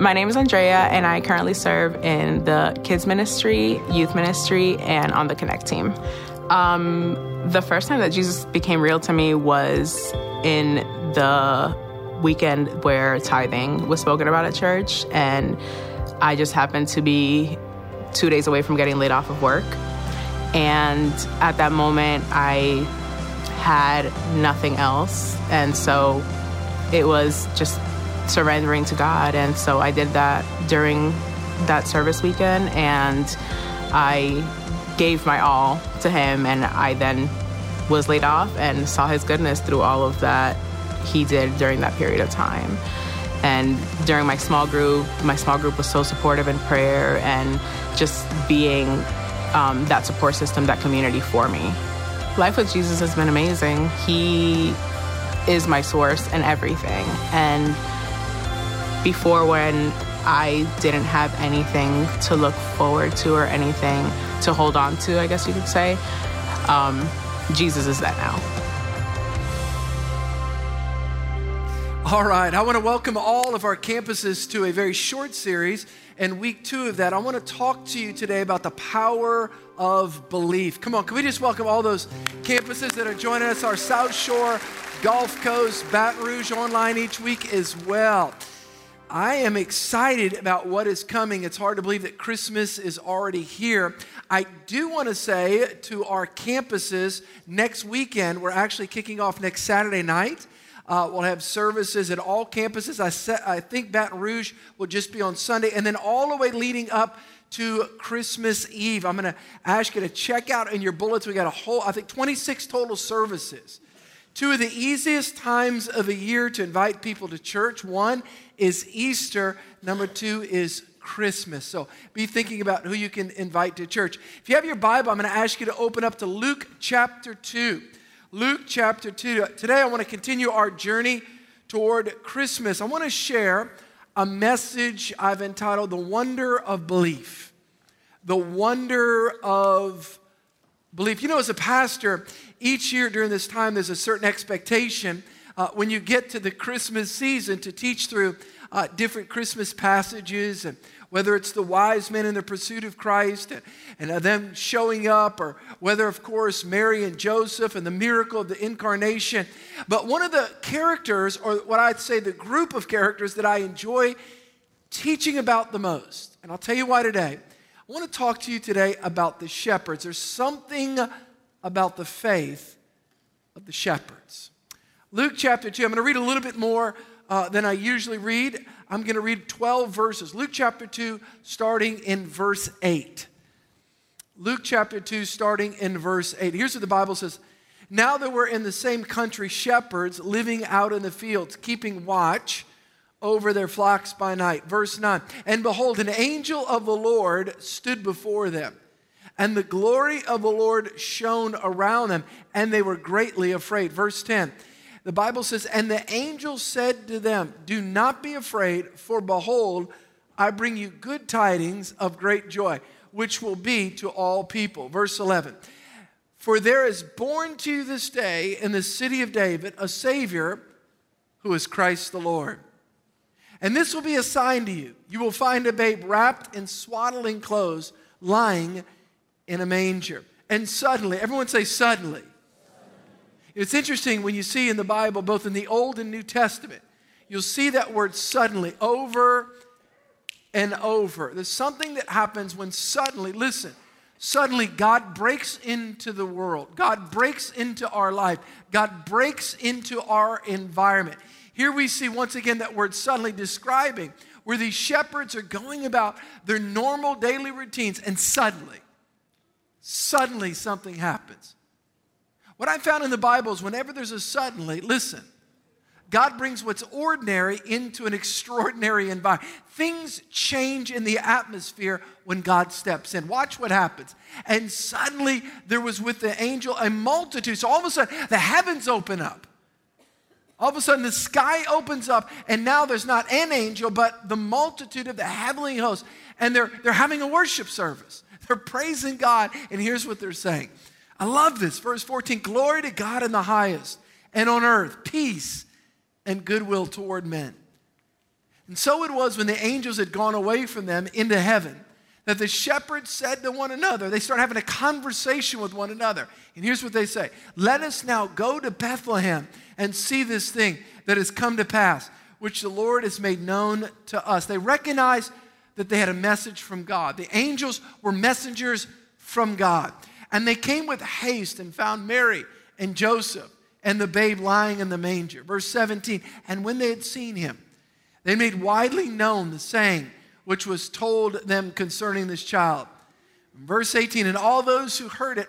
My name is Andrea, and I currently serve in the kids ministry, youth ministry, and on the Connect team. Um, the first time that Jesus became real to me was in the weekend where tithing was spoken about at church, and I just happened to be two days away from getting laid off of work. And at that moment, I had nothing else. And so it was just surrendering to God. And so I did that during that service weekend and I gave my all to Him. And I then was laid off and saw His goodness through all of that He did during that period of time. And during my small group, my small group was so supportive in prayer and just being um, that support system, that community for me. Life with Jesus has been amazing. He is my source and everything. And before, when I didn't have anything to look forward to or anything to hold on to, I guess you could say, um, Jesus is that now. All right, I want to welcome all of our campuses to a very short series. And week two of that, I want to talk to you today about the power of belief. Come on, can we just welcome all those campuses that are joining us, our South Shore, Gulf Coast, Baton Rouge online each week as well. I am excited about what is coming. It's hard to believe that Christmas is already here. I do want to say to our campuses next weekend, we're actually kicking off next Saturday night. Uh, we'll have services at all campuses. I, I think Baton Rouge will just be on Sunday, and then all the way leading up to Christmas Eve. I'm going to ask you to check out in your bullets. We got a whole, I think, 26 total services. Two of the easiest times of the year to invite people to church. One is Easter. Number two is Christmas. So be thinking about who you can invite to church. If you have your Bible, I'm going to ask you to open up to Luke chapter 2. Luke chapter 2. Today I want to continue our journey toward Christmas. I want to share a message I've entitled The Wonder of Belief. The Wonder of Belief. You know, as a pastor, each year during this time, there's a certain expectation uh, when you get to the Christmas season to teach through uh, different Christmas passages and whether it's the wise men in the pursuit of Christ and, and them showing up, or whether, of course, Mary and Joseph and the miracle of the incarnation. But one of the characters, or what I'd say the group of characters that I enjoy teaching about the most, and I'll tell you why today. I want to talk to you today about the shepherds. There's something about the faith of the shepherds. Luke chapter 2, I'm going to read a little bit more uh, than I usually read. I'm going to read 12 verses. Luke chapter 2, starting in verse 8. Luke chapter 2, starting in verse 8. Here's what the Bible says Now there were in the same country shepherds living out in the fields, keeping watch over their flocks by night. Verse 9. And behold, an angel of the Lord stood before them, and the glory of the Lord shone around them, and they were greatly afraid. Verse 10 the Bible says, And the angel said to them, Do not be afraid, for behold, I bring you good tidings of great joy, which will be to all people. Verse 11 For there is born to you this day in the city of David a Savior who is Christ the Lord. And this will be a sign to you. You will find a babe wrapped in swaddling clothes, lying in a manger. And suddenly, everyone say, suddenly. It's interesting when you see in the Bible, both in the Old and New Testament, you'll see that word suddenly over and over. There's something that happens when suddenly, listen, suddenly God breaks into the world. God breaks into our life. God breaks into our environment. Here we see once again that word suddenly describing where these shepherds are going about their normal daily routines and suddenly, suddenly something happens. What I found in the Bible is whenever there's a suddenly, listen, God brings what's ordinary into an extraordinary environment. Things change in the atmosphere when God steps in. Watch what happens. And suddenly there was with the angel a multitude. So all of a sudden the heavens open up. All of a sudden the sky opens up, and now there's not an angel, but the multitude of the heavenly hosts. And they're, they're having a worship service. They're praising God. And here's what they're saying I love this. Verse 14 Glory to God in the highest, and on earth, peace and goodwill toward men. And so it was when the angels had gone away from them into heaven that the shepherds said to one another, they start having a conversation with one another. And here's what they say Let us now go to Bethlehem and see this thing that has come to pass, which the Lord has made known to us. They recognize that they had a message from God. The angels were messengers from God. And they came with haste and found Mary and Joseph and the babe lying in the manger. Verse 17, and when they had seen him, they made widely known the saying which was told them concerning this child. Verse 18, and all those who heard it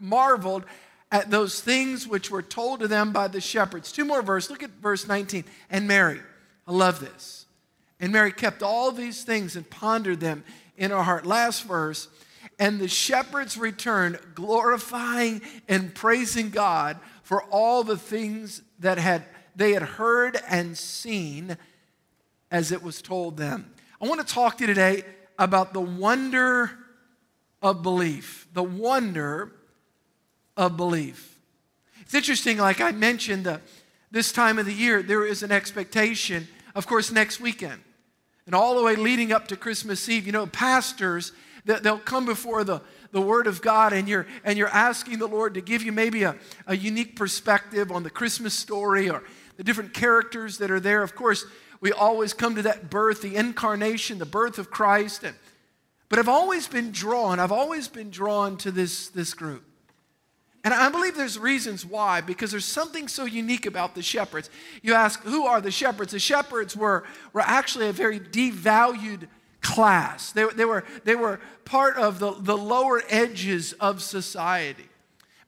marveled at those things which were told to them by the shepherds. Two more verses. Look at verse 19. And Mary, I love this. And Mary kept all these things and pondered them in her heart. Last verse. And the shepherds returned, glorifying and praising God for all the things that had they had heard and seen as it was told them. I want to talk to you today about the wonder of belief. The wonder of belief. It's interesting, like I mentioned, this time of the year, there is an expectation, of course, next weekend. And all the way leading up to Christmas Eve, you know, pastors, they'll come before the, the Word of God and you're, and you're asking the Lord to give you maybe a, a unique perspective on the Christmas story or the different characters that are there. Of course, we always come to that birth, the incarnation, the birth of Christ. And, but I've always been drawn, I've always been drawn to this, this group. And I believe there's reasons why, because there's something so unique about the shepherds. You ask, who are the shepherds? The shepherds were, were actually a very devalued class. They, they, were, they were part of the, the lower edges of society.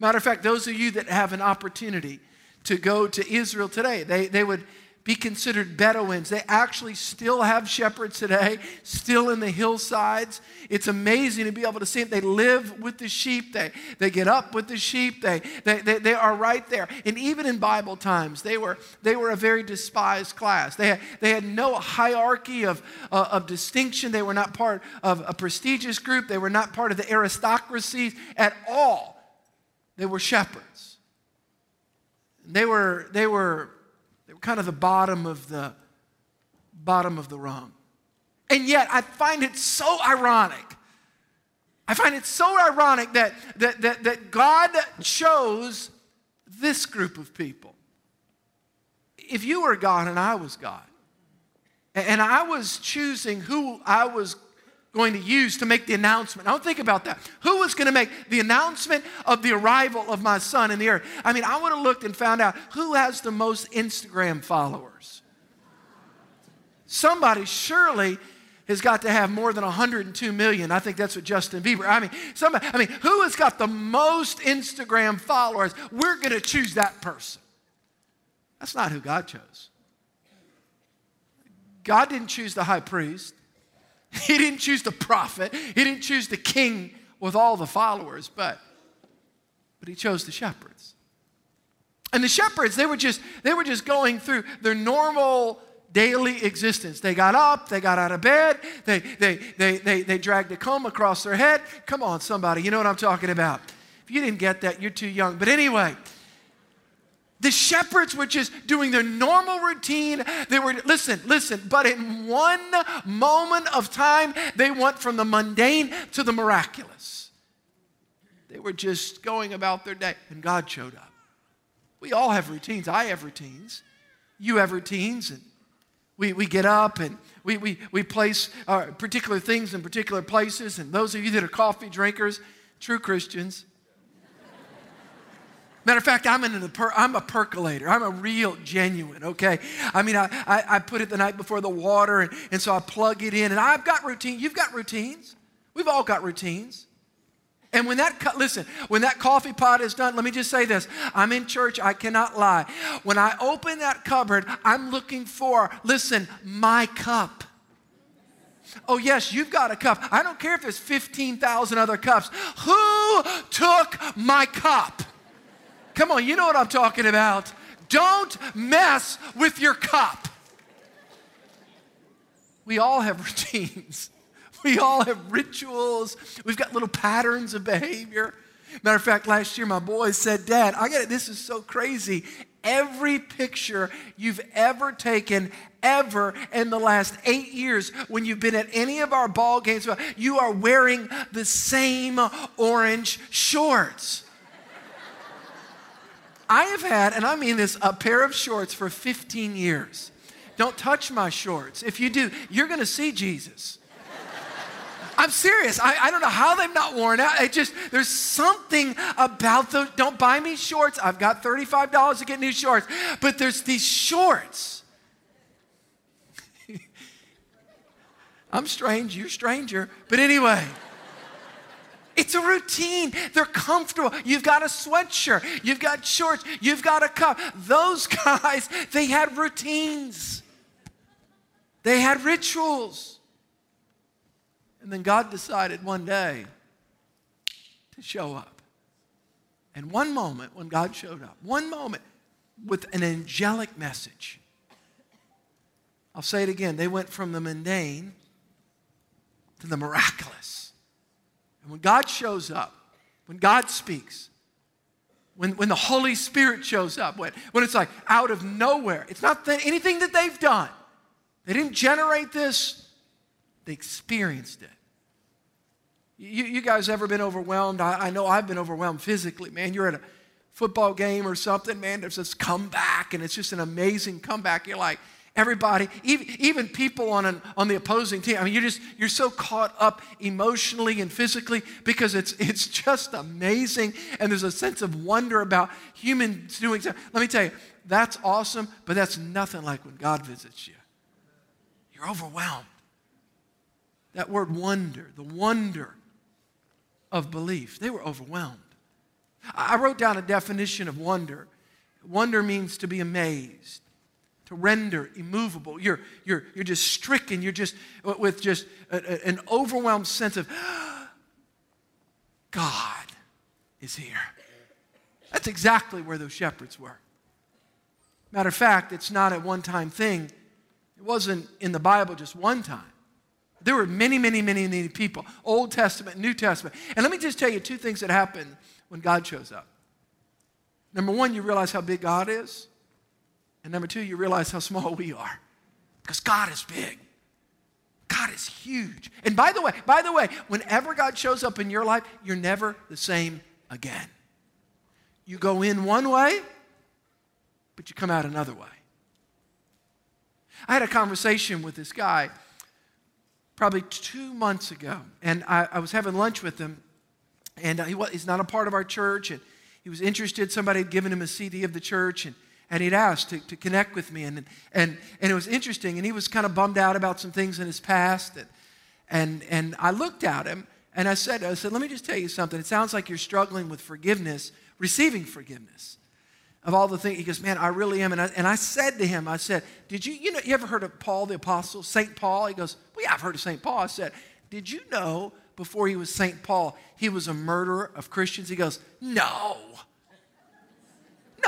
Matter of fact, those of you that have an opportunity to go to Israel today, they, they would be considered Bedouins. They actually still have shepherds today, still in the hillsides. It's amazing to be able to see it. They live with the sheep, they, they get up with the sheep, they, they, they, they are right there. And even in Bible times, they were, they were a very despised class. They had, they had no hierarchy of, uh, of distinction, they were not part of a prestigious group, they were not part of the aristocracy at all. They were shepherds. They were, they were kind of the bottom of the bottom of the rung. And yet I find it so ironic. I find it so ironic that, that, that, that God chose this group of people. If you were God and I was God, and I was choosing who I was going to use to make the announcement. Now think about that. Who was going to make the announcement of the arrival of my son in the earth? I mean, I would have looked and found out who has the most Instagram followers. Somebody surely has got to have more than 102 million. I think that's what Justin Bieber. I mean, somebody, I mean, who has got the most Instagram followers? We're going to choose that person. That's not who God chose. God didn't choose the high priest. He didn't choose the prophet, he didn't choose the king with all the followers, but, but he chose the shepherds. And the shepherds, they were just, they were just going through their normal daily existence. They got up, they got out of bed, they, they, they, they, they dragged a comb across their head. Come on, somebody, you know what I'm talking about. If you didn't get that, you're too young. But anyway, the shepherds were just doing their normal routine. They were, listen, listen, but in one moment of time, they went from the mundane to the miraculous. They were just going about their day, and God showed up. We all have routines. I have routines. You have routines, and we, we get up and we, we, we place particular things in particular places. And those of you that are coffee drinkers, true Christians, Matter of fact, I'm, in a per, I'm a percolator. I'm a real genuine, okay? I mean, I, I, I, put it the night before the water, and, and so I plug it in, and I've got routine. You've got routines. We've all got routines. And when that, listen, when that coffee pot is done, let me just say this. I'm in church, I cannot lie. When I open that cupboard, I'm looking for, listen, my cup. Oh, yes, you've got a cup. I don't care if there's 15,000 other cups. Who took my cup? Come on, you know what I'm talking about. Don't mess with your cup. We all have routines. We all have rituals. We've got little patterns of behavior. Matter of fact, last year my boys said, Dad, I got it. This is so crazy. every picture you've ever taken ever in the last eight years when you've been at any of our ball games. You are wearing the same orange shorts. I have had, and I mean this, a pair of shorts for 15 years. Don't touch my shorts. If you do, you're going to see Jesus. I'm serious. I, I don't know how they've not worn out. It just, there's something about those. Don't buy me shorts. I've got $35 to get new shorts. But there's these shorts. I'm strange, you're stranger. But anyway. It's a routine. They're comfortable. You've got a sweatshirt, you've got shorts, you've got a cup. Those guys, they had routines, they had rituals. And then God decided one day to show up. And one moment when God showed up, one moment with an angelic message. I'll say it again. They went from the mundane to the miraculous. And when God shows up, when God speaks, when, when the Holy Spirit shows up, when, when it's like out of nowhere, it's not anything that they've done. They didn't generate this, they experienced it. You, you guys ever been overwhelmed? I, I know I've been overwhelmed physically, man. You're at a football game or something, man, there's this comeback, and it's just an amazing comeback. You're like, everybody, even, even people on, an, on the opposing team, I mean, you're just, you're so caught up emotionally and physically because it's, it's just amazing, and there's a sense of wonder about humans doing stuff. Let me tell you, that's awesome, but that's nothing like when God visits you. You're overwhelmed. That word wonder, the wonder of belief. They were overwhelmed. I wrote down a definition of wonder. Wonder means to be amazed, to render immovable. You're, you're, you're just stricken, you're just with just a, a, an overwhelmed sense of, God is here. That's exactly where those shepherds were. Matter of fact, it's not a one time thing. It wasn't in the Bible just one time. There were many, many, many, many people, Old Testament, New Testament. And let me just tell you two things that happen when God shows up. Number one, you realize how big God is. And number two, you realize how small we are. Because God is big. God is huge. And by the way, by the way, whenever God shows up in your life, you're never the same again. You go in one way, but you come out another way. I had a conversation with this guy probably two months ago, and I, I was having lunch with him, and uh, he was, he's not a part of our church, and he was interested. Somebody had given him a CD of the church, and, and he'd asked to, to connect with me, and, and, and it was interesting, and he was kind of bummed out about some things in his past, and, and, and I looked at him, and I said, I said, let me just tell you something. It sounds like you're struggling with forgiveness, receiving forgiveness of all the things. He goes, Man, I really am. And I, and I said to him, I said, Did you, you know, you ever heard of Paul the Apostle, St. Paul? He goes, Well, yeah, I've heard of St. Paul. I said, Did you know before he was St. Paul, he was a murderer of Christians? He goes, No.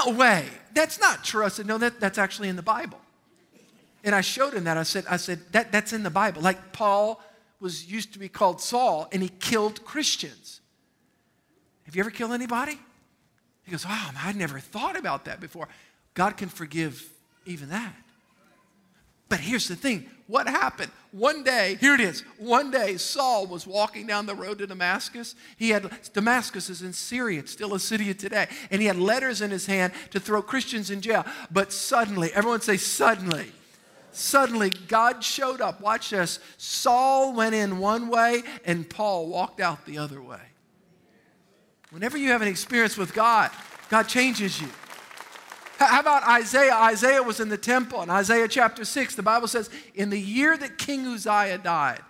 No way. That's not true. I said, No, that, that's actually in the Bible. And I showed him that. I said, I said, that, that's in the Bible. Like Paul was used to be called Saul and he killed Christians. Have you ever killed anybody? He goes, Oh, I'd never thought about that before. God can forgive even that. But here's the thing what happened? One day, here it is. One day, Saul was walking down the road to Damascus. He had, Damascus is in Syria, it's still a city today. And he had letters in his hand to throw Christians in jail. But suddenly, everyone say, suddenly. Suddenly, God showed up. Watch this. Saul went in one way, and Paul walked out the other way. Whenever you have an experience with God, God changes you. How about Isaiah? Isaiah was in the temple in Isaiah chapter 6. The Bible says, In the year that King Uzziah died,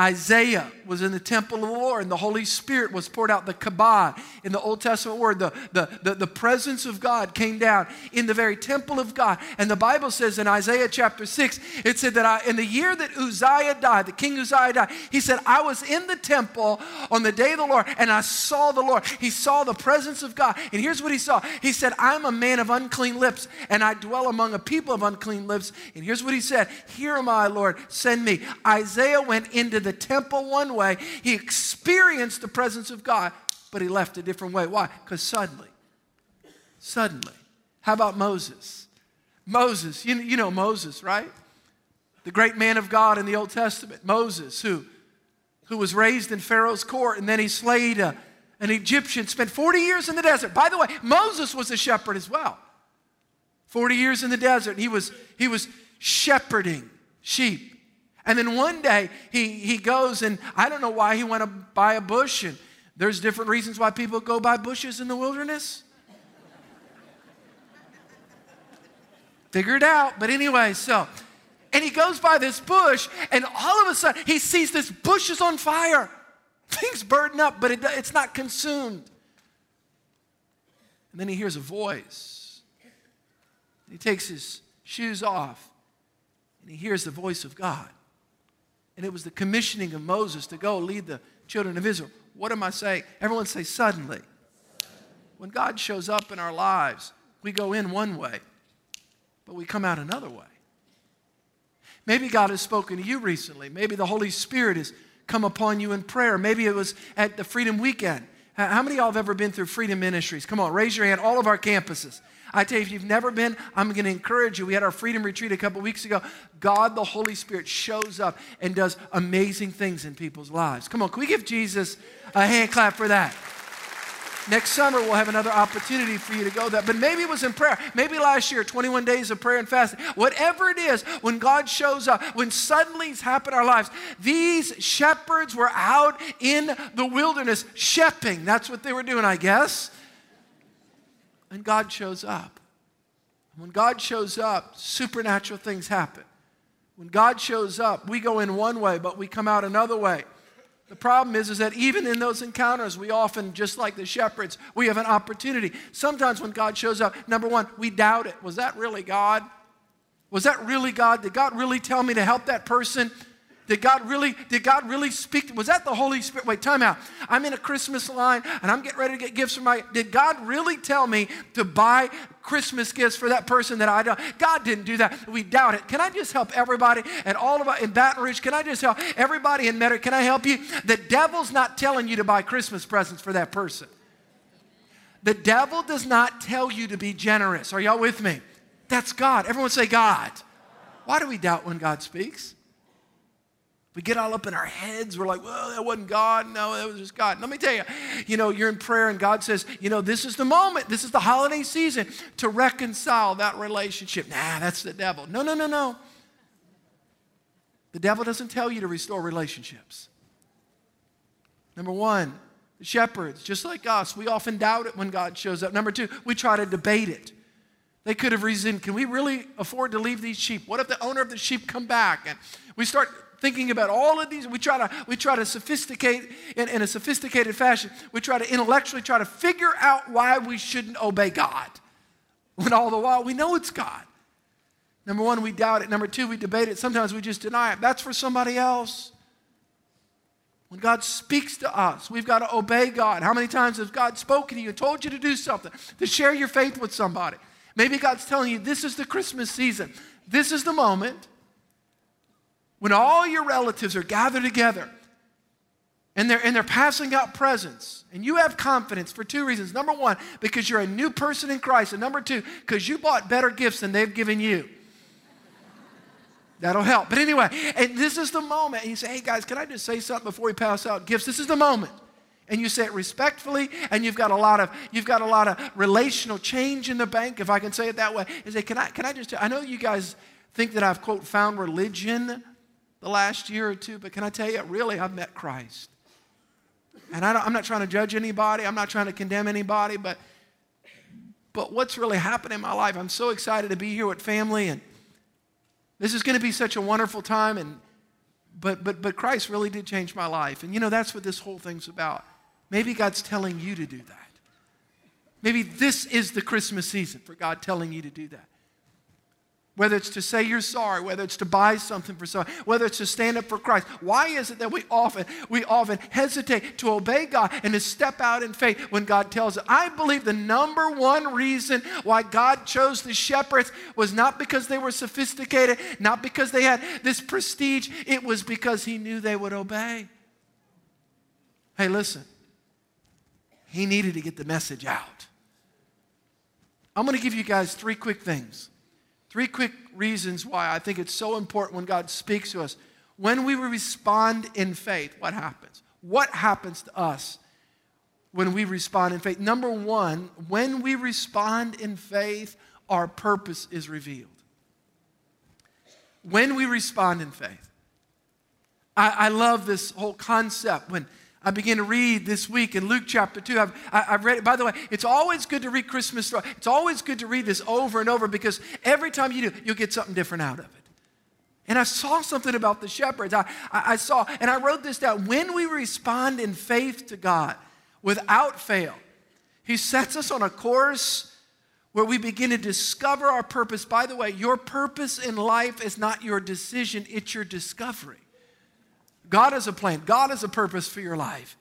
Isaiah was in the temple of the Lord, and the Holy Spirit was poured out. The kabod in the Old Testament word, the, the, the, the, presence of God came down in the very temple of God. And the Bible says in Isaiah chapter 6, it said that I, in the year that Uzziah died, the king Uzziah died, he said, I was in the temple on the day of the Lord, and I saw the Lord. He saw the presence of God. And here's what he saw He said, I'm a man of unclean lips, and I dwell among a people of unclean lips. And here's what he said Here am I, Lord, send me. Isaiah went into the the temple one way. He experienced the presence of God, but he left a different way. Why? Because suddenly Suddenly. How about Moses? Moses, you, you know Moses, right? The great man of God in the Old Testament. Moses, who, who was raised in Pharaoh's court and then he slayed a, an Egyptian, spent 40 years in the desert. By the way, Moses was a shepherd as well. 40 years in the desert. He was, he was shepherding sheep. And then one day he, he goes and I don't know why he went to buy a bush. And there's different reasons why people go buy bushes in the wilderness. Figure it out. But anyway, so, and he goes by this bush and all of a sudden he sees this bush is on fire. Things burn up, but it, it's not consumed. And then he hears a voice. He takes his shoes off and he hears the voice of God. And it was the commissioning of Moses to go lead the children of Israel. What am I saying? Everyone say, suddenly. When God shows up in our lives, we go in one way, but we come out another way. Maybe God has spoken to you recently. Maybe the Holy Spirit has come upon you in prayer. Maybe it was at the Freedom Weekend. How many of y'all have ever been through Freedom Ministries? Come on, raise your hand. All of our campuses. I tell you, if you've never been, I'm going to encourage you. We had our Freedom Retreat a couple weeks ago. God, the Holy Spirit, shows up and does amazing things in people's lives. Come on, can we give Jesus a hand clap for that? Next summer, we'll have another opportunity for you to go there. But maybe it was in prayer. Maybe last year, 21 days of prayer and fasting. Whatever it is, when God shows up, when suddenlies happen in our lives, these shepherds were out in the wilderness shepping. That's what they were doing, I guess. And God shows up. When God shows up, supernatural things happen. When God shows up, we go in one way, but we come out another way. The problem is, is that even in those encounters, we often, just like the shepherds, we have an opportunity. Sometimes when God shows up, number one, we doubt it. Was that really God? Was that really God? Did God really tell me to help that person? Did God really, did God really speak? Was that the Holy Spirit? Wait, time out. I'm in a Christmas line and I'm getting ready to get gifts for my. Did God really tell me to buy Christmas gifts for that person that I don't? God didn't do that. We doubt it. Can I just help everybody and all of us in Baton Rouge? Can I just help everybody in Metter? Can I help you? The devil's not telling you to buy Christmas presents for that person. The devil does not tell you to be generous. Are y'all with me? That's God. Everyone say God. Why do we doubt when God speaks? We get all up in our heads. We're like, well, that wasn't God. No, that was just God. Let me tell you, you know, you're in prayer and God says, you know, this is the moment, this is the holiday season to reconcile that relationship. Nah, that's the devil. No, no, no, no. The devil doesn't tell you to restore relationships. Number one, the shepherds, just like us, we often doubt it when God shows up. Number two, we try to debate it. They could have reasoned, can we really afford to leave these sheep? What if the owner of the sheep come back? And we start thinking about all of these. We try to, we try to sophisticate in, in a sophisticated fashion. We try to intellectually try to figure out why we shouldn't obey God. When all the while we know it's God. Number one, we doubt it. Number two, we debate it. Sometimes we just deny it. That's for somebody else. When God speaks to us, we've got to obey God. How many times has God spoken to you told you to do something, to share your faith with somebody? Maybe God's telling you this is the Christmas season. This is the moment when all your relatives are gathered together and they're, and they're passing out presents, and you have confidence for two reasons. Number one, because you're a new person in Christ, and number two, because you bought better gifts than they've given you. That'll help. But anyway, and this is the moment. And you say, hey guys, can I just say something before we pass out gifts? This is the moment. And you say it respectfully, and you've got a lot of you've got a lot of relational change in the bank, if I can say it that way. And say, can I can I just I know you guys think that I've quote found religion the last year or two, but can I tell you, really, I've met Christ. And I am not trying to judge anybody, I'm not trying to condemn anybody, but, but what's really happened in my life, I'm so excited to be here with family, and this is going to be such a wonderful time. And, but, but, but Christ really did change my life. And you know, that's what this whole thing's about. Maybe God's telling you to do that. Maybe this is the Christmas season for God telling you to do that whether it's to say you're sorry, whether it's to buy something for someone, whether it's to stand up for Christ. Why is it that we often we often hesitate to obey God and to step out in faith when God tells us? I believe the number one reason why God chose the shepherds was not because they were sophisticated, not because they had this prestige, it was because he knew they would obey. Hey, listen. He needed to get the message out. I'm going to give you guys three quick things. Three quick reasons why I think it's so important when God speaks to us. When we respond in faith, what happens? What happens to us when we respond in faith? Number one, when we respond in faith, our purpose is revealed. When we respond in faith. I, I love this whole concept when I began to read this week in Luke chapter 2. I've, I, have read it. By the way, it's always good to read Christmas story. It's always good to read this over and over because every time you do, you'll get something different out of it. And I saw something about the shepherds. I, I, I saw, and I wrote this down. When we respond in faith to God without fail, He sets us on a course where we begin to discover our purpose. By the way, your purpose in life is not your decision, it's your discovery. God has a plan, God has a purpose for your life.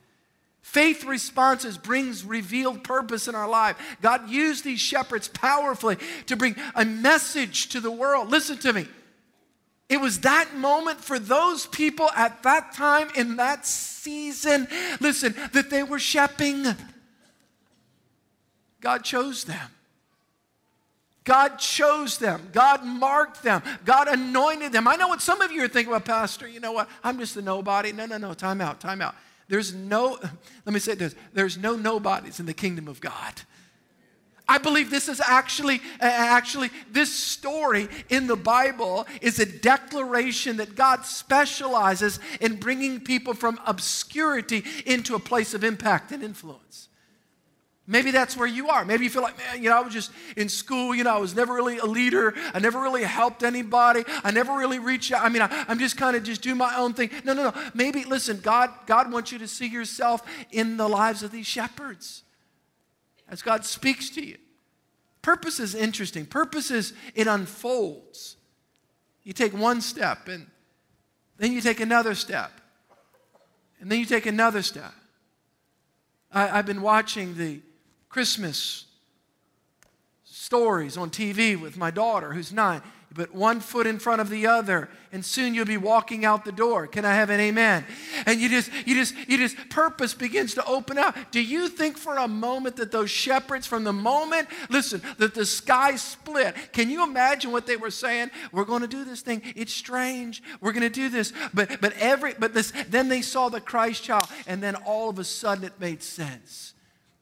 Faith responses brings revealed purpose in our life. God used these shepherds powerfully to bring a message to the world. Listen to me. It was that moment for those people at that time in that season, listen, that they were shepping. God chose them. God chose them. God marked them. God anointed them. I know what some of you are thinking about, Pastor. You know what? I'm just a nobody. No, no, no. Time out. Time out. There's no, let me say this there's no nobodies in the kingdom of God. I believe this is actually, actually, this story in the Bible is a declaration that God specializes in bringing people from obscurity into a place of impact and influence. Maybe that's where you are. Maybe you feel like, man, you know, I was just in school, you know, I was never really a leader. I never really helped anybody. I never really reached out. I mean, I, am just kind of just doing my own thing. No, no, no. Maybe, listen, God, God wants you to see yourself in the lives of these shepherds as God speaks to you. Purpose is interesting. Purpose is, it unfolds. You take one step and then you take another step. And then you take another step. I, have been watching the Christmas stories on TV with my daughter who's nine. You put one foot in front of the other, and soon you'll be walking out the door. Can I have an amen? And you just, you just, you just, purpose begins to open up. Do you think for a moment that those shepherds, from the moment, listen, that the sky split, can you imagine what they were saying? We're going to do this thing. It's strange. We're going to do this. But, but every, but this, then they saw the Christ child, and then all of a sudden it made sense.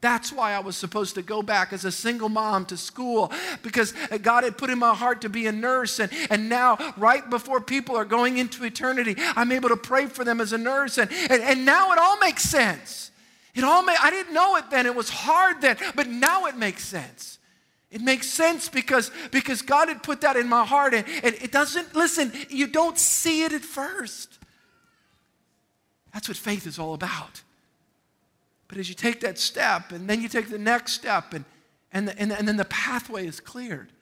That's why I was supposed to go back as a single mom to school because God had put in my heart to be a nurse. And, and now, right before people are going into eternity, I'm able to pray for them as a nurse. And, and, and now it all makes sense. It all may, I didn't know it then. It was hard then, but now it makes sense. It makes sense because, because God had put that in my heart. And, and it doesn't, listen, you don't see it at first. That's what faith is all about. But as you take that step, and then you take the next step, and, and, the, and, and then the pathway is cleared.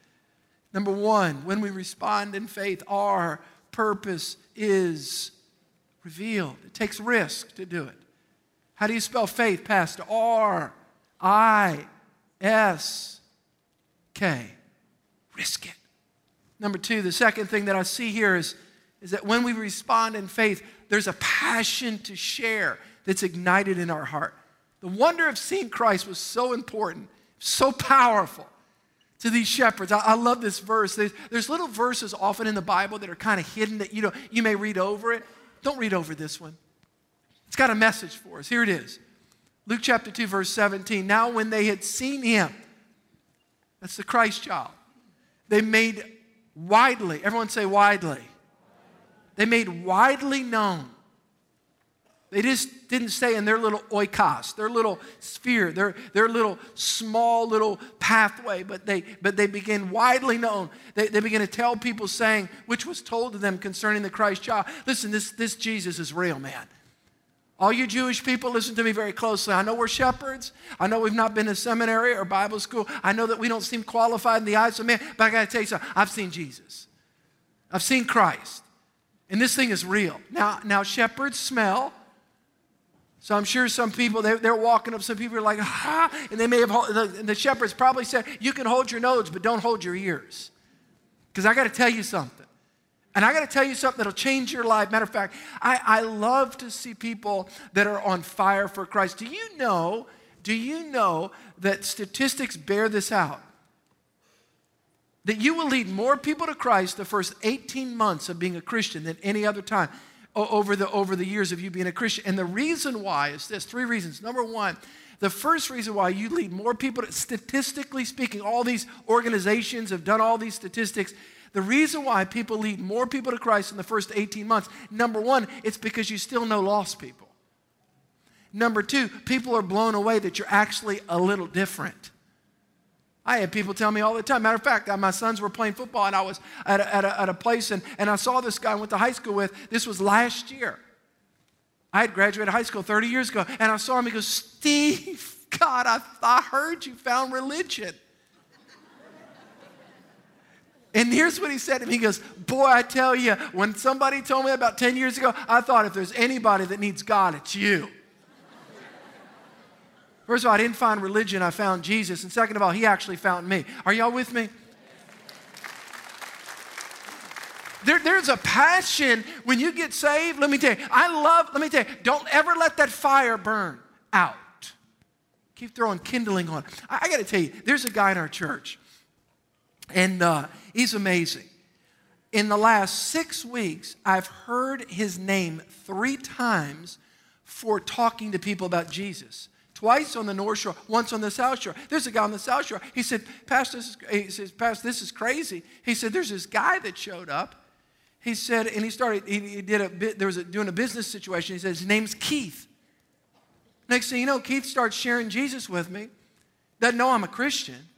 Number one, when we respond in faith, our purpose is revealed. It takes risk to do it. How do you spell faith, Pastor? R I S K. Risk it. Number two, the second thing that I see here is, is that when we respond in faith, there's a passion to share that's ignited in our heart. The wonder of seeing Christ was so important, so powerful to these shepherds. I, I love this verse. There's, there's, little verses often in the Bible that are kind of hidden that you know you may read over it. Don't read over this one. It's got a message for us. Here it is. Luke chapter 2, verse 17. Now, when they had seen him, that's the Christ child, they made widely, everyone say widely. They made widely known they just didn't stay in their little oikos, their little sphere, their, their little small little pathway, but they, but they began widely known. They, they began to tell people saying, which was told to them concerning the Christ child. Listen, this, this Jesus is real, man. All you Jewish people, listen to me very closely. I know we're shepherds. I know we've not been to seminary or Bible school. I know that we don't seem qualified in the eyes of man, but I got to tell you something. I've seen Jesus. I've seen Christ. And this thing is real. Now, now shepherds smell so I'm sure some people, they're, they're walking up, some people are like, ah, and they may have, the, the shepherds probably said, you can hold your nose, but don't hold your ears. Because I got to tell you something. And I got to tell you something that'll change your life. Matter of fact, I, I love to see people that are on fire for Christ. Do you know, do you know that statistics bear this out? that you will lead more people to Christ the first 18 months of being a Christian than any other time over the, over the years of you being a Christian. And the reason why is this three reasons. Number one, the first reason why you lead more people, statistically speaking, all these organizations have done all these statistics. The reason why people lead more people to Christ in the first 18 months, number one, it's because you still know lost people. Number two, people are blown away that you're actually a little different. I had people tell me all the time. Matter of fact, uh, my sons were playing football, and I was at a, at a, at a place, and, and I saw this guy I went to high school with. This was last year. I had graduated high school 30 years ago, and I saw him. He goes, Steve, God, I, I heard you found religion. And here's what he said to me. He goes, Boy, I tell you, when somebody told me about 10 years ago, I thought if there's anybody that needs God, it's you. First of all, I didn't find religion, I found Jesus. And second of all, he actually found me. Are y'all with me? There, there's a passion when you get saved. Let me tell you, I love, let me tell you, don't ever let that fire burn out. Keep throwing kindling on. I, I got to tell you, there's a guy in our church, and uh, he's amazing. In the last six weeks, I've heard his name three times for talking to people about Jesus twice on the North Shore, once on the South Shore. There's a guy on the South Shore. He said, Pastor, this is, he says, Pastor, this is crazy. He said, there's this guy that showed up. He said, and he started, he, he did a bit, there was a, doing a business situation. He said, his name's Keith. Next thing you know, Keith starts sharing Jesus with me. Doesn't know I'm a Christian.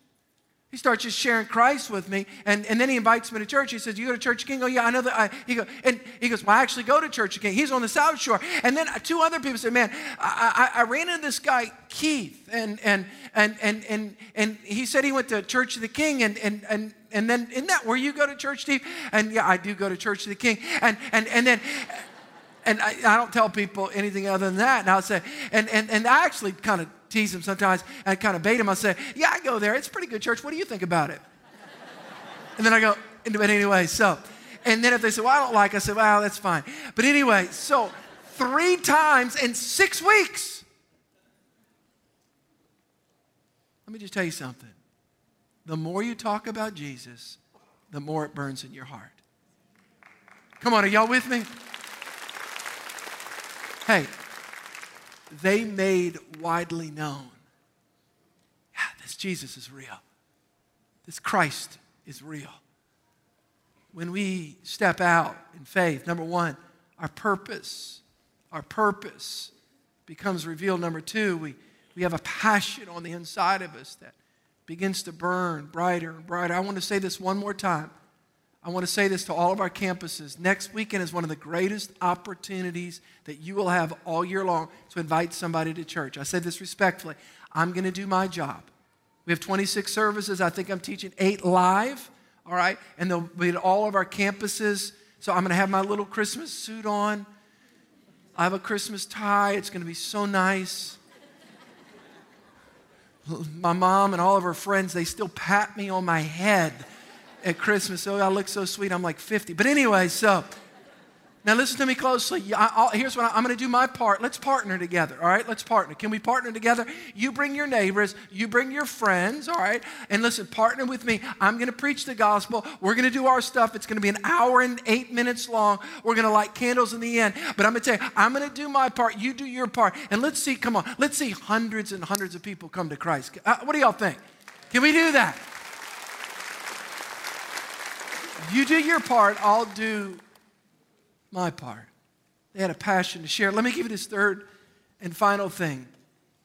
He starts just sharing Christ with me, and, and then he invites me to church. He says, "You go to Church King?" Oh yeah, I know that. I, he go, and he goes, "Well, I actually go to Church King." He's on the South Shore, and then two other people said, "Man, I, I, I ran into this guy Keith, and and and and and and he said he went to Church of the King, and and and." And then, isn't that where you go to church, Steve? And yeah, I do go to Church of the King. And and and then and I, I, don't tell people anything other than that. And I'll say, and, and, and I actually kind of tease him sometimes and kind of bait him. I'll say, yeah, I go there. It's pretty good church. What do you think about it? and then I go, but anyway, so, and then if they say, well, I don't like it, I say, well, that's fine. But anyway, so three times in six weeks. Let me just tell you something. The more you talk about Jesus, the more it burns in your heart. Come on, are y'all with me? Hey, they made widely known yeah, this Jesus is real. This Christ is real. When we step out in faith, number one, our purpose, our purpose becomes revealed. Number two, we, we have a passion on the inside of us that begins to burn brighter and brighter. I want to say this one more time. I want to say this to all of our campuses. Next weekend is one of the greatest opportunities that you will have all year long to invite somebody to church. I say this respectfully. I'm going to do my job. We have 26 services. I think I'm teaching eight live, all right? And they'll be at all of our campuses. So I'm going to have my little Christmas suit on. I have a Christmas tie. It's going to be so nice. My mom and all of her friends, they still pat me on my head at Christmas. Oh, I look so sweet. I'm like 50. But anyway, so now listen to me closely. I, here's what I, I'm going to do my part. Let's partner together, all right? Let's partner. Can we partner together? You bring your neighbors, you bring your friends, all right? And listen, partner with me. I'm going to preach the gospel. We're going to do our stuff. It's going to be an hour and eight minutes long. We're going to light candles in the end. But I'm going to tell you, I'm going to do my part. You do your part. And let's see, come on, let's see hundreds and hundreds of people come to Christ. Uh, what do y'all think? Can we do that? You do your part, I'll do my part. They had a passion to share. Let me give you this third and final thing.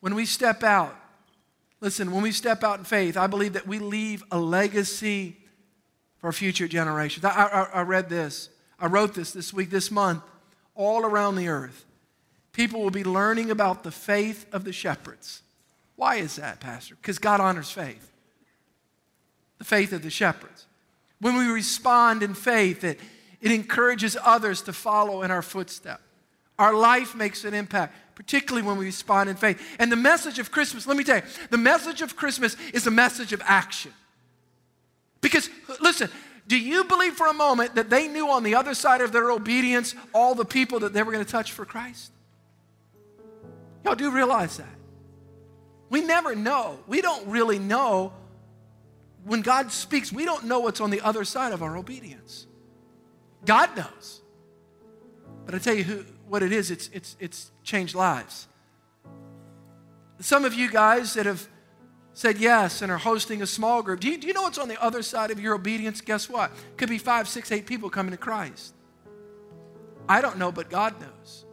When we step out, listen, when we step out in faith, I believe that we leave a legacy for future generations. I, I, I read this, I wrote this this week, this month, all around the earth. People will be learning about the faith of the shepherds. Why is that, Pastor? Because God honors faith. The faith of the shepherds. When we respond in faith, it, it encourages others to follow in our footsteps. Our life makes an impact, particularly when we respond in faith. And the message of Christmas, let me tell you, the message of Christmas is a message of action. Because, listen, do you believe for a moment that they knew on the other side of their obedience all the people that they were going to touch for Christ? Y'all do realize that. We never know. We don't really know when God speaks, we don't know what's on the other side of our obedience. God knows. But I tell you who, what it is, it's, it's, it's changed lives. Some of you guys that have said yes and are hosting a small group, do you, do you know what's on the other side of your obedience? Guess what? Could be five, six, eight people coming to Christ. I don't know, but God knows.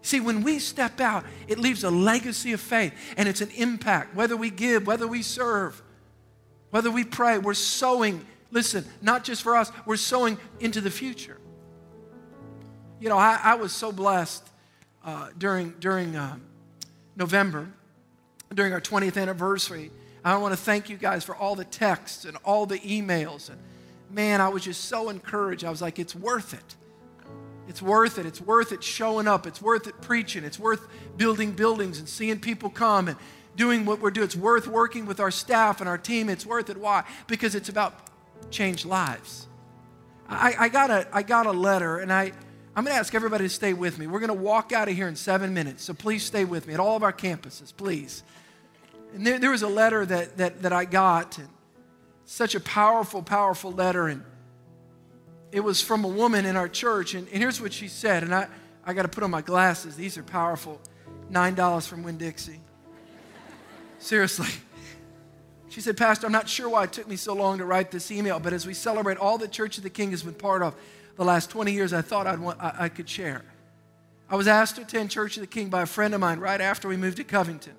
See, when we step out, it leaves a legacy of faith and it's an impact. Whether we give, whether we serve, whether we pray, we're sowing, listen, not just for us, we're sowing into the future. You know, I, I was so blessed uh, during, during uh, November, during our 20th anniversary. I want to thank you guys for all the texts and all the emails. And man, I was just so encouraged. I was like, it's worth it. It's worth it. It's worth it showing up. It's worth it preaching. It's worth building buildings and seeing people come and doing what we're doing. It's worth working with our staff and our team. It's worth it. Why? Because it's about change lives. I, I, got, a, I got a letter, and I, I'm going to ask everybody to stay with me. We're going to walk out of here in seven minutes, so please stay with me at all of our campuses, please. And there, there was a letter that, that, that I got, and such a powerful, powerful letter. And it was from a woman in our church, and, and here's what she said. And I, I got to put on my glasses. These are powerful. $9 from Winn Dixie. Seriously. She said, Pastor, I'm not sure why it took me so long to write this email, but as we celebrate all that Church of the King has been part of the last 20 years, I thought I'd want, I, I could share. I was asked to attend Church of the King by a friend of mine right after we moved to Covington.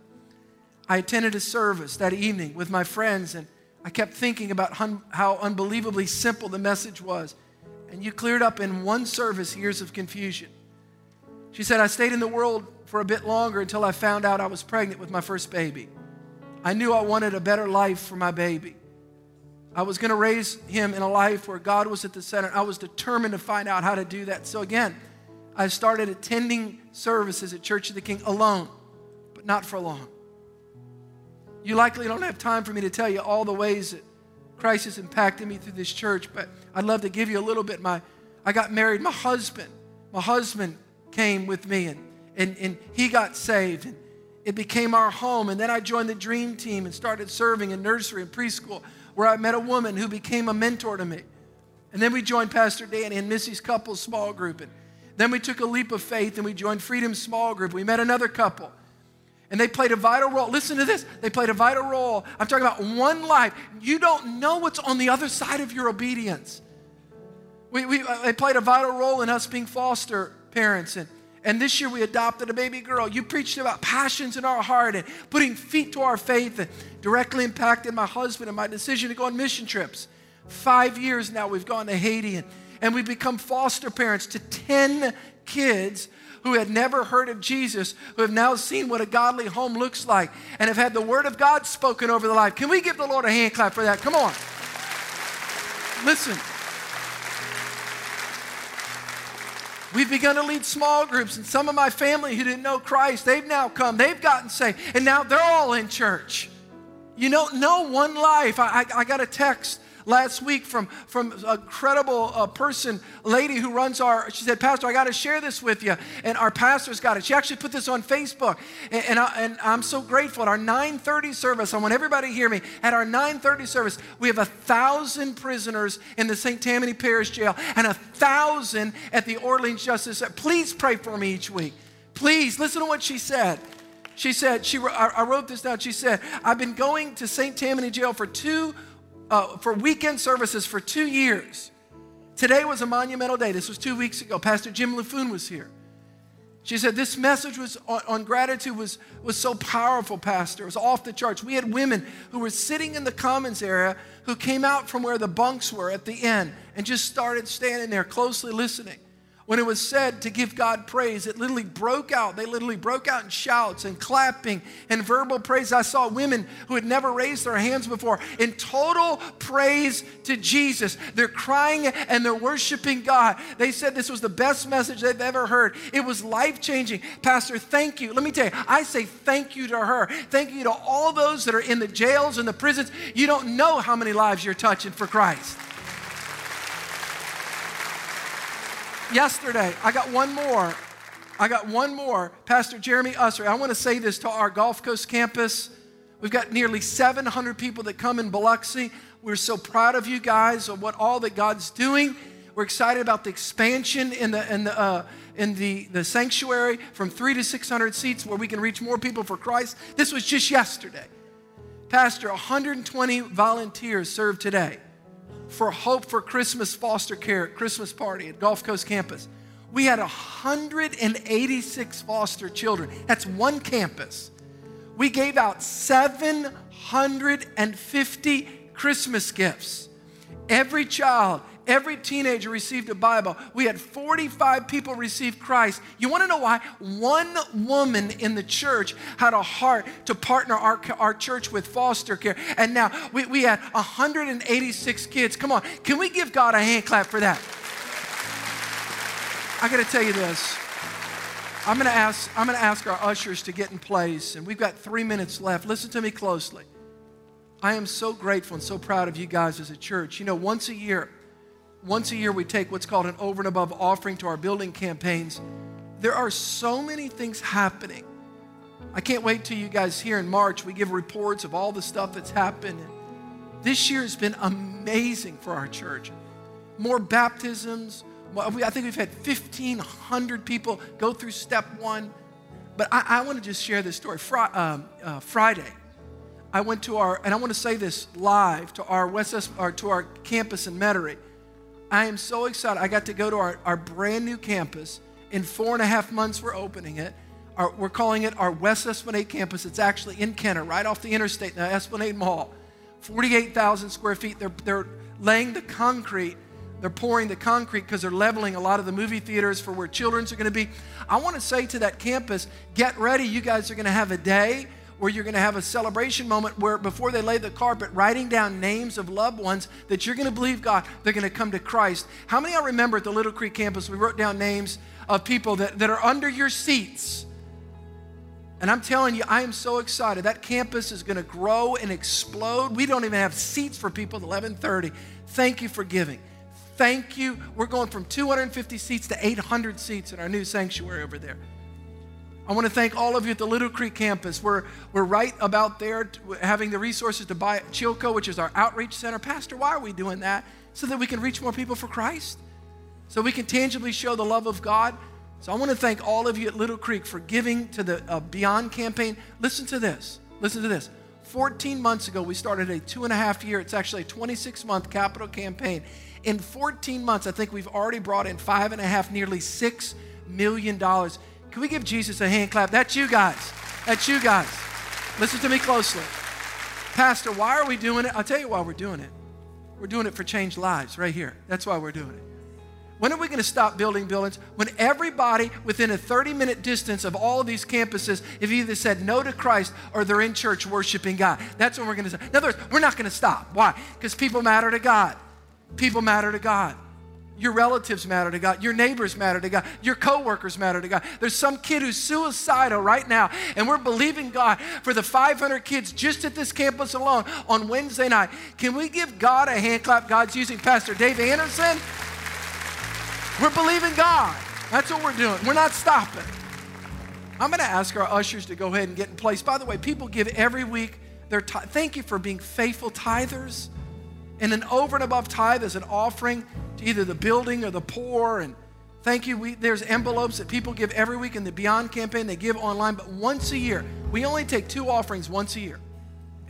I attended a service that evening with my friends, and I kept thinking about how unbelievably simple the message was and you cleared up in one service years of confusion. She said, I stayed in the world for a bit longer until I found out I was pregnant with my first baby. I knew I wanted a better life for my baby. I was going to raise him in a life where God was at the center. I was determined to find out how to do that. So, again, I started attending services at Church of the King alone, but not for long. You likely don't have time for me to tell you all the ways that Christ has impacted me through this church, but I'd love to give you a little bit. My, I got married. My husband, my husband came with me, and, and, and he got saved. And it became our home. And then I joined the Dream Team and started serving in nursery and preschool, where I met a woman who became a mentor to me. And then we joined Pastor Danny and Missy's couple small group. And then we took a leap of faith and we joined Freedom Small Group. We met another couple. And they played a vital role. Listen to this. They played a vital role. I'm talking about one life. You don't know what's on the other side of your obedience. We, we, uh, they played a vital role in us being foster parents. And, and this year we adopted a baby girl. You preached about passions in our heart and putting feet to our faith and directly impacted my husband and my decision to go on mission trips. Five years now we've gone to Haiti and, and we've become foster parents to 10 kids who had never heard of Jesus, who have now seen what a godly home looks like, and have had the word of God spoken over their life. Can we give the Lord a hand clap for that? Come on. Listen. We've begun to lead small groups, and some of my family who didn't know Christ, they've now come, they've gotten saved, and now they're all in church. You don't know one life. I, I, I got a text last week from, from a credible uh, person, lady who runs our, she said, Pastor, I got to share this with you. And our pastor's got it. She actually put this on Facebook. And, and, I, and I'm so grateful. At our 930 service, I want everybody to hear me. At our 930 service, we have a thousand prisoners in the St. Tammany Parish Jail and a thousand at the Orleans Justice. Please pray for me each week. Please listen to what she said. She said, she, I wrote this down. She said, I've been going to St. Tammany Jail for two uh, for weekend services for two years. Today was a monumental day. This was two weeks ago. Pastor Jim Laffoon was here. She said, This message was on, on, gratitude was, was so powerful, Pastor. It was off the charts. We had women who were sitting in the commons area who came out from where the bunks were at the end and just started standing there closely listening when it was said to give God praise, it literally broke out. They literally broke out in shouts and clapping and verbal praise. I saw women who had never raised their hands before in total praise to Jesus. They're crying and they're worshiping God. They said this was the best message they've ever heard. It was life changing. Pastor, thank you. Let me tell you, I say thank you to her. Thank you to all those that are in the jails and the prisons. You don't know how many lives you're touching for Christ. Yesterday, I got one more. I got one more. Pastor Jeremy Usser. I want to say this to our Gulf Coast campus. We've got nearly 700 people that come in Biloxi. We're so proud of you guys of what all that God's doing. We're excited about the expansion in the in the uh, in the, the sanctuary from three to 600 seats where we can reach more people for Christ. This was just yesterday. Pastor, 120 volunteers served today for Hope for Christmas foster care Christmas party at Gulf Coast campus. We had 186 foster children. That's one campus. We gave out 750 Christmas gifts. Every child, every teenager received a Bible. We had 45 people receive Christ. You want to know why? One woman in the church had a heart to partner our, our church with foster care. And now we, we had 186 kids. Come on, can we give God a hand clap for that? I got to tell you this. I'm going to ask I'm going to ask our ushers to get in place and we've got 3 minutes left. Listen to me closely. I am so grateful and so proud of you guys as a church. You know, once a year once a year we take what's called an over and above offering to our building campaigns. There are so many things happening. I can't wait till you guys here in March. We give reports of all the stuff that's happened. This year has been amazing for our church. More baptisms, I think we've had 1,500 people go through step one. But I, I want to just share this story. Um, uh, Friday, I went to our, and I want to say this live to our West, or to our campus in Metairie. I am so excited. I got to go to our, our brand new campus. In four and a half months, we're opening it. Our, we're calling it our West Esplanade campus. It's actually in Kenner, right off the interstate, in the Esplanade Mall. 48,000 square feet. They're, they're laying the concrete they're pouring the concrete because they're leveling a lot of the movie theaters for where children's are going to be. I want to say to that campus, get ready. You guys are going to have a day where you're going to have a celebration moment where before they lay the carpet, writing down names of loved ones that you're going to believe God, they're going to come to Christ. How many I remember at the Little Creek campus, we wrote down names of people that, that are under your seats. And I'm telling you, I am so excited. That campus is going to grow and explode. We don't even have seats for people at 1130. Thank you for giving. Thank you. We're going from 250 seats to 800 seats in our new sanctuary over there. I want to thank all of you at the Little Creek campus. We're, we're right about there having the resources to buy Chilco, which is our outreach center. Pastor, why are we doing that? So that we can reach more people for Christ, so we can tangibly show the love of God. So I want to thank all of you at Little Creek for giving to the uh, Beyond campaign. Listen to this. Listen to this. 14 months ago, we started a two and a half year, it's actually a 26 month capital campaign. In 14 months, I think we've already brought in five and a half, nearly $6 million. Can we give Jesus a hand clap? That's you guys. That's you guys. Listen to me closely. Pastor, why are we doing it? I'll tell you why we're doing it. We're doing it for changed lives right here. That's why we're doing it. When are we going to stop building buildings? When everybody within a 30 minute distance of all of these campuses have either said no to Christ or they're in church worshiping God. That's when we're going to say. In other words, we're not going to stop. Why? Because people matter to God. People matter to God. Your relatives matter to God. Your neighbors matter to God. Your coworkers matter to God. There's some kid who's suicidal right now, and we're believing God for the 500 kids just at this campus alone on Wednesday night. Can we give God a hand clap? God's using Pastor Dave Anderson. We're believing God. That's what we're doing. We're not stopping. I'm going to ask our ushers to go ahead and get in place. By the way, people give every week their tithe. Thank you for being faithful tithers. And an over and above tithe is an offering either the building or the poor. And thank you. We, there's envelopes that people give every week in the Beyond campaign. They give online, but once a year. We only take two offerings once a year.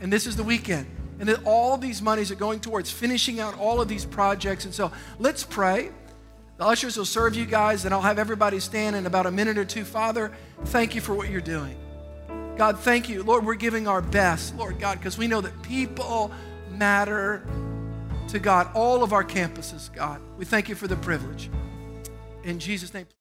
And this is the weekend. And that all these monies are going towards finishing out all of these projects. And so let's pray. The ushers will serve you guys, and I'll have everybody stand in about a minute or two. Father, thank you for what you're doing. God, thank you. Lord, we're giving our best, Lord God, because we know that people matter to God, all of our campuses, God. We thank you for the privilege. In Jesus' name.